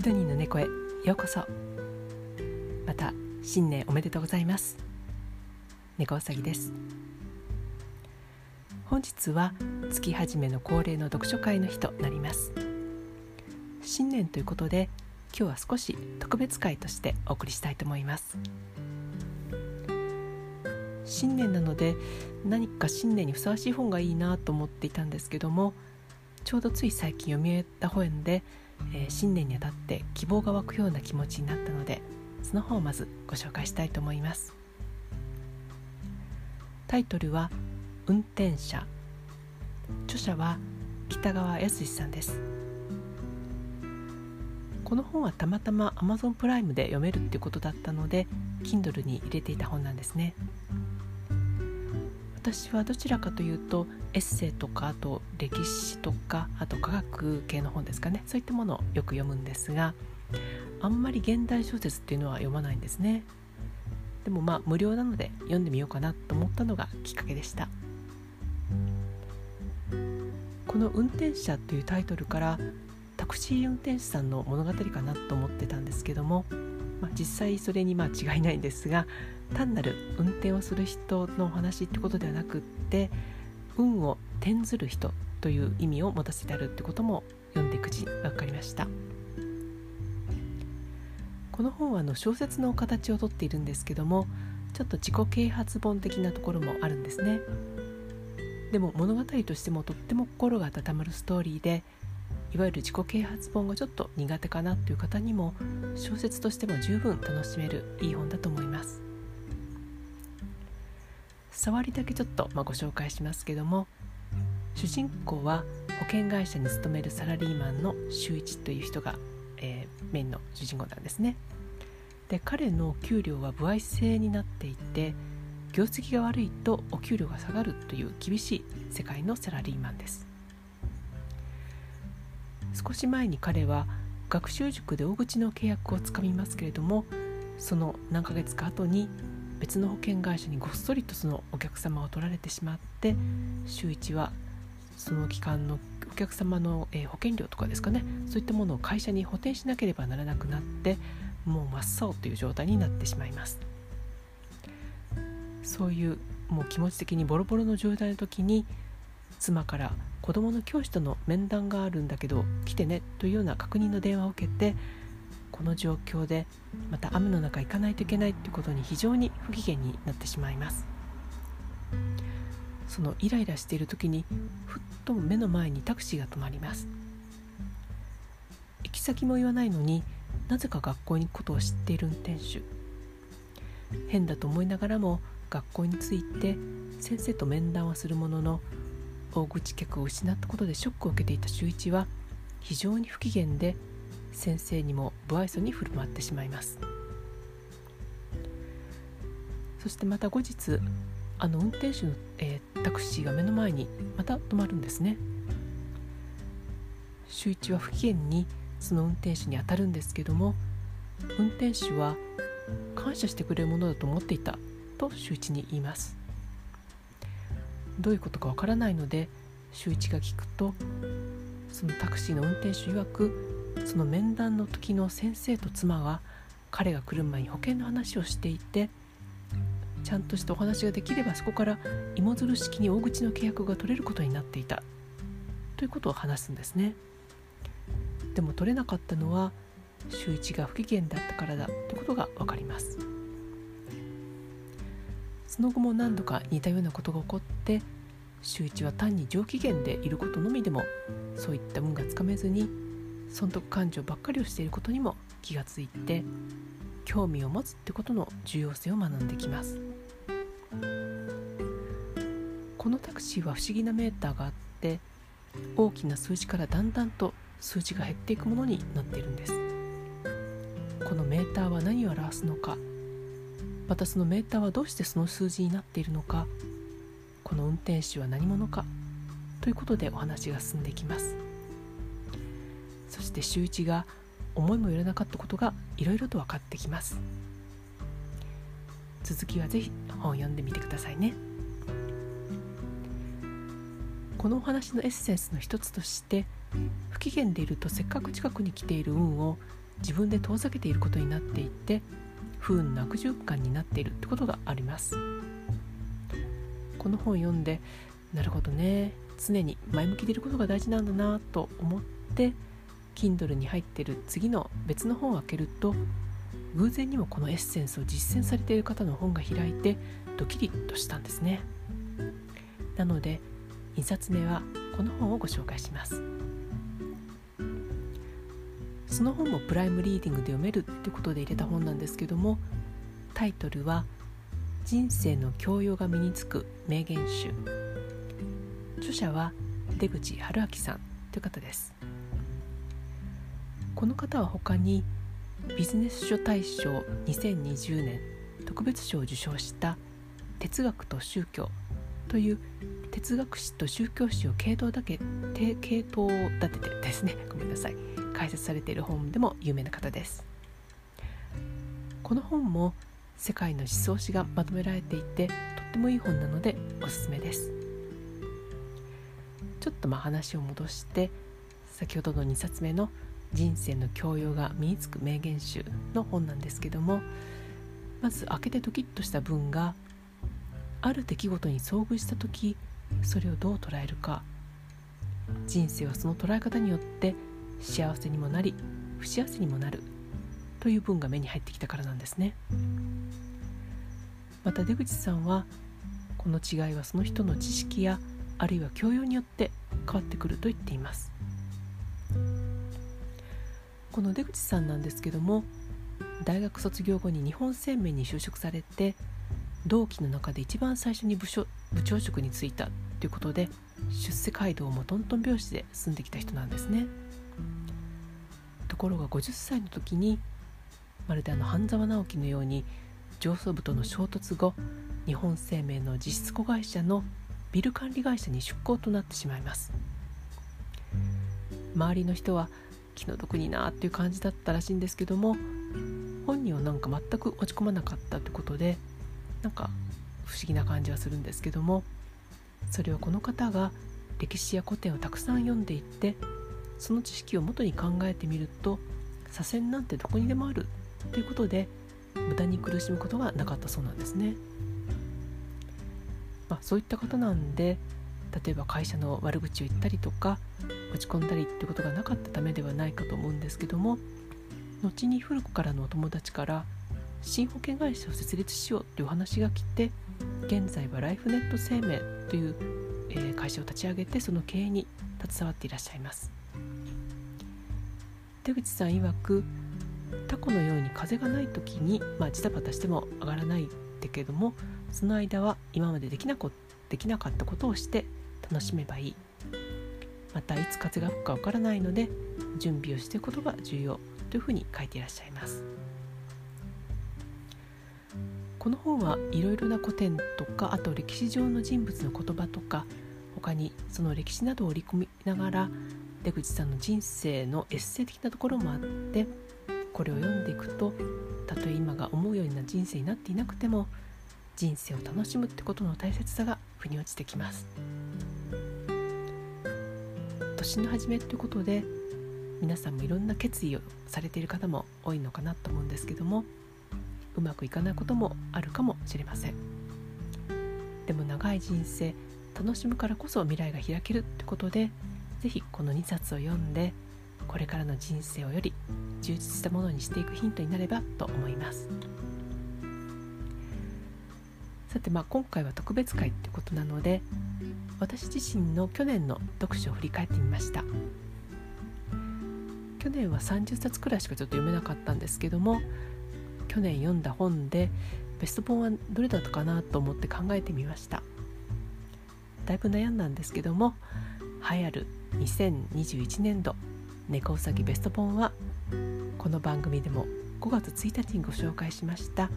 シドニーの猫へようこそ。また新年おめでとうございます。猫うさぎです。本日は月始めの恒例の読書会の日となります。新年ということで今日は少し特別会としてお送りしたいと思います。新年なので何か新年にふさわしい本がいいなと思っていたんですけどもちょうどつい最近読み終えた本で、えー、新年にあたって希望が湧くような気持ちになったのでその本をまずご紹介したいと思います。タイトルは「運転者」著者は北川康さんです。この本はたまたま Amazon プライムで読めるっていうことだったので Kindle に入れていた本なんですね。私はどちらかというとエッセイとかあと歴史とかあと科学系の本ですかね。そういったものをよく読むんですがあんまり現代小説っていうのは読まないんですね。でもまあ無料なので読んでみようかなと思ったのがきっかけでした。この「運転者」というタイトルからタクシー運転手さんの物語かなと思ってたんですけども、まあ、実際それにまあ違いないんですが単なる運転をする人のお話ってことではなくって運を転ずる人という意味を持たせてあるってことも読んでいくうちに分かりました。この本はあの小説の形をとっているんですけどもちょっと自己啓発本的なところもあるんですね。でも物語としてもとっても心が温まるストーリーでいわゆる自己啓発本がちょっと苦手かなという方にも小説としても十分楽しめるいい本だと思います。触りだけちょっと、まあ、ご紹介しますけども主人公は保険会社に勤めるサラリーマンの周一という人が、えー、メインの主人公なんですね。で彼の給料は歩合制になっていて業績が悪いとお給料が下がるという厳しい世界のサラリーマンです。少し前に彼は学習塾で大口の契約をつかみますけれどもその何ヶ月か後に別の保険会社にごっそりとそのお客様を取られてしまって週一はその期間のお客様の、えー、保険料とかですかねそういったものを会社に補填しなければならなくなってもう真っ青という状態になってしまいます。そういうもう気持ち的にボロボロの状態の時に妻から子どもの教師との面談があるんだけど来てねというような確認の電話を受けてこの状況でまた雨の中行かないといけないということに非常に不機嫌になってしまいます。そのイライラしている時にふっと目の前にタクシーが止まります。行き先も言わないのになぜか学校に行くことを知っている運転手変だと思いながらも学校に着いて先生と面談はするものの大口客を失ったことでショックを受けていた周一は非常に不機嫌で先生にも不愛想に振る舞ってしまいます。そしてまた後日あの運転手の、えー、タクシーが目の前にまた止まるんですね。周一は不機嫌にその運転手に当たるんですけども運転手は感謝してくれるものだと思っていたと周一に言います。どういうことかわからないので周一が聞くとそのタクシーの運転手曰くその面談の時の先生と妻は彼が来る前に保険の話をしていてちゃんとしたお話ができればそこから芋づる式に大口の契約が取れることになっていた。ということを話すんですね。でも取れなかったのは周一が不機嫌だったからだということが分かります。その後も何度か似たようなことが起こって周一は単に上機嫌でいることのみでもそういった運がつかめずに損得感情ばっかりをしていることにも気がついて興味を持つってことの重要性を学んできます。このタクシーは不思議なメーターがあって大きな数字からだんだんと数字が減っていくものになっているんです。このメーターは何を表すのかまたそのメーターはどうしてその数字になっているのかこの運転手は何者かということでお話が進んでいきます。そして周一が思いもよらなかったことがいろいろと分かってきます。続きはぜひ本を読んでみてくださいね。このお話のエッセンスの一つとして不機嫌でいるとせっかく近くに来ている運を自分で遠ざけていることになっていて不運な悪循環になっているってことがあります。この本を読んでなるほどね。常に前向きでいることが大事なんだなと思って Kindle に入ってる次の別の本を開けると偶然にもこのエッセンスを実践されている方の本が開いてドキリとしたんですね。なので2冊目はこの本をご紹介します。その本もプライムリーディングで読めるってことで入れた本なんですけどもタイトルは「人生の教養が身につく名言集」著者は出口春明さんという方です。この方は他にビジネス書大賞2020年特別賞を受賞した「哲学と宗教」という哲学史と宗教史を系統だけ系統を立ててですねごめんなさい。解説されている本でも有名な方です。この本も世界の思想史がまとめられていてとってもいい本なのでおすすめです。ちょっとまあ話を戻して先ほどの2冊目の「人生の教養が身につく名言集」の本なんですけどもまず開けてドキッとした文がある出来事に遭遇した時それをどう捉えるか。人生はその捉え方によって幸せにもなり不幸せにもなるという文が目に入ってきたからなんですねまた出口さんはこの違いはその人の知識やあるいは教養によって変わってくると言っていますこの出口さんなんですけども大学卒業後に日本生命に就職されて同期の中で一番最初に部署部長職に就いたということで出世街道もトントン拍子で進んできた人なんですね。ところが50歳の時にまるであの半沢直樹のように上層部との衝突後日本生命の実質子会社のビル管理会社に出向となってしまいます。周りの人は気の毒になっていう感じだったらしいんですけども本人はなんか全く落ち込まなかったってことでなんか不思議な感じはするんですけどもそれはこの方が歴史や古典をたくさん読んでいってその知識を元に考えてみると左遷なんてどこにでもあるということで無駄に苦しむことがなかったそうなんですね。まあ、そういった方なんで例えば会社の悪口を言ったりとか落ち込んだりってことがなかったためではないかと思うんですけども後に古くからのお友達から新保険会社を設立しようというお話が来て現在はライフネット生命という、会社を立ち上げてその経営に携わっていらっしゃいます。出口さん曰くタコのように風がない時に、まあ、ジタバタしても上がらないってけどもその間は今までできなこできなかったことをして楽しめばいい。またいつ風が吹くかわからないので準備をしていくことが重要というふうに書いていらっしゃいます。この本はいろいろな古典とかあと歴史上の人物の言葉とか他にその歴史などを織り込みながら出口さんの人生のエッセイ的なところもあってこれを読んでいくとたとえ今が思うような人生になっていなくても人生を楽しむってことの大切さが腑に落ちてきます。年の初めということで皆さんもいろんな決意をされている方も多いのかなと思うんですけどもうまくいかないこともあるかもしれません。でも長い人生楽しむからこそ未来が開けるってことで是非この2冊を読んでこれからの人生をより充実したものにしていくヒントになればと思います。さてまあ今回は特別会ってことなので私自身の去年の読書を振り返ってみました。去年は30冊くらいしかちょっと読めなかったんですけども去年読んだ本でベスト本はどれだったかなと思って考えてみました。だいぶ悩んだんですけども流行る2021年度猫うさぎベスト本はこの番組でも5月1日にご紹介しました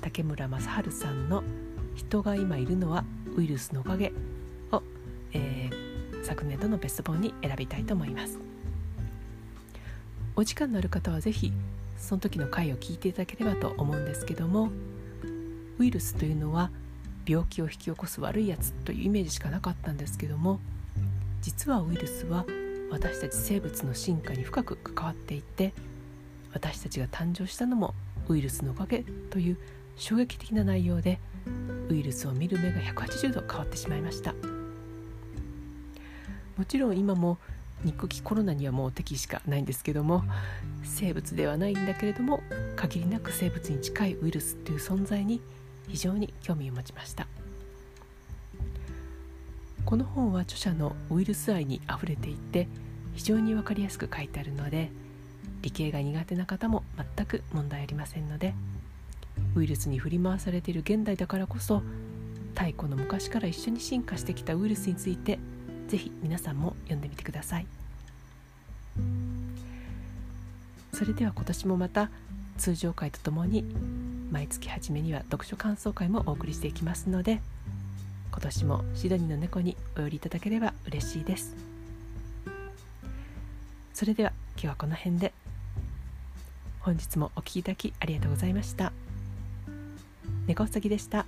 竹村正治さんの「人が今いるのはウイルスのおかげを」えー、昨年度のベスト本に選びたいと思います。お時間のある方は是非その時の回を聞いていただければと思うんですけどもウイルスというのは病気を引き起こす悪いやつというイメージしかなかったんですけども実はウイルスは私たち生物の進化に深く関わっていて私たちが誕生したのもウイルスのおかげという衝撃的な内容でウイルスを見る目が180度変わってしまいました。もちろん今も憎きコロナにはもう敵しかないんですけども生物ではないんだけれども限りなく生物に近いウイルスという存在に非常に興味を持ちました。この本は著者のウイルス愛にあふれていて非常に分かりやすく書いてあるので理系が苦手な方も全く問題ありませんのでウイルスに振り回されている現代だからこそ太古の昔から一緒に進化してきたウイルスについてぜひ皆さんも読んでみてください。それでは今年もまた通常回とともに毎月初めには読書感想会もお送りしていきますので今年もシドニーの猫にお寄りいただければ嬉しいです。それでは今日はこの辺で本日もお聴きいただきありがとうございました。猫うさぎでした。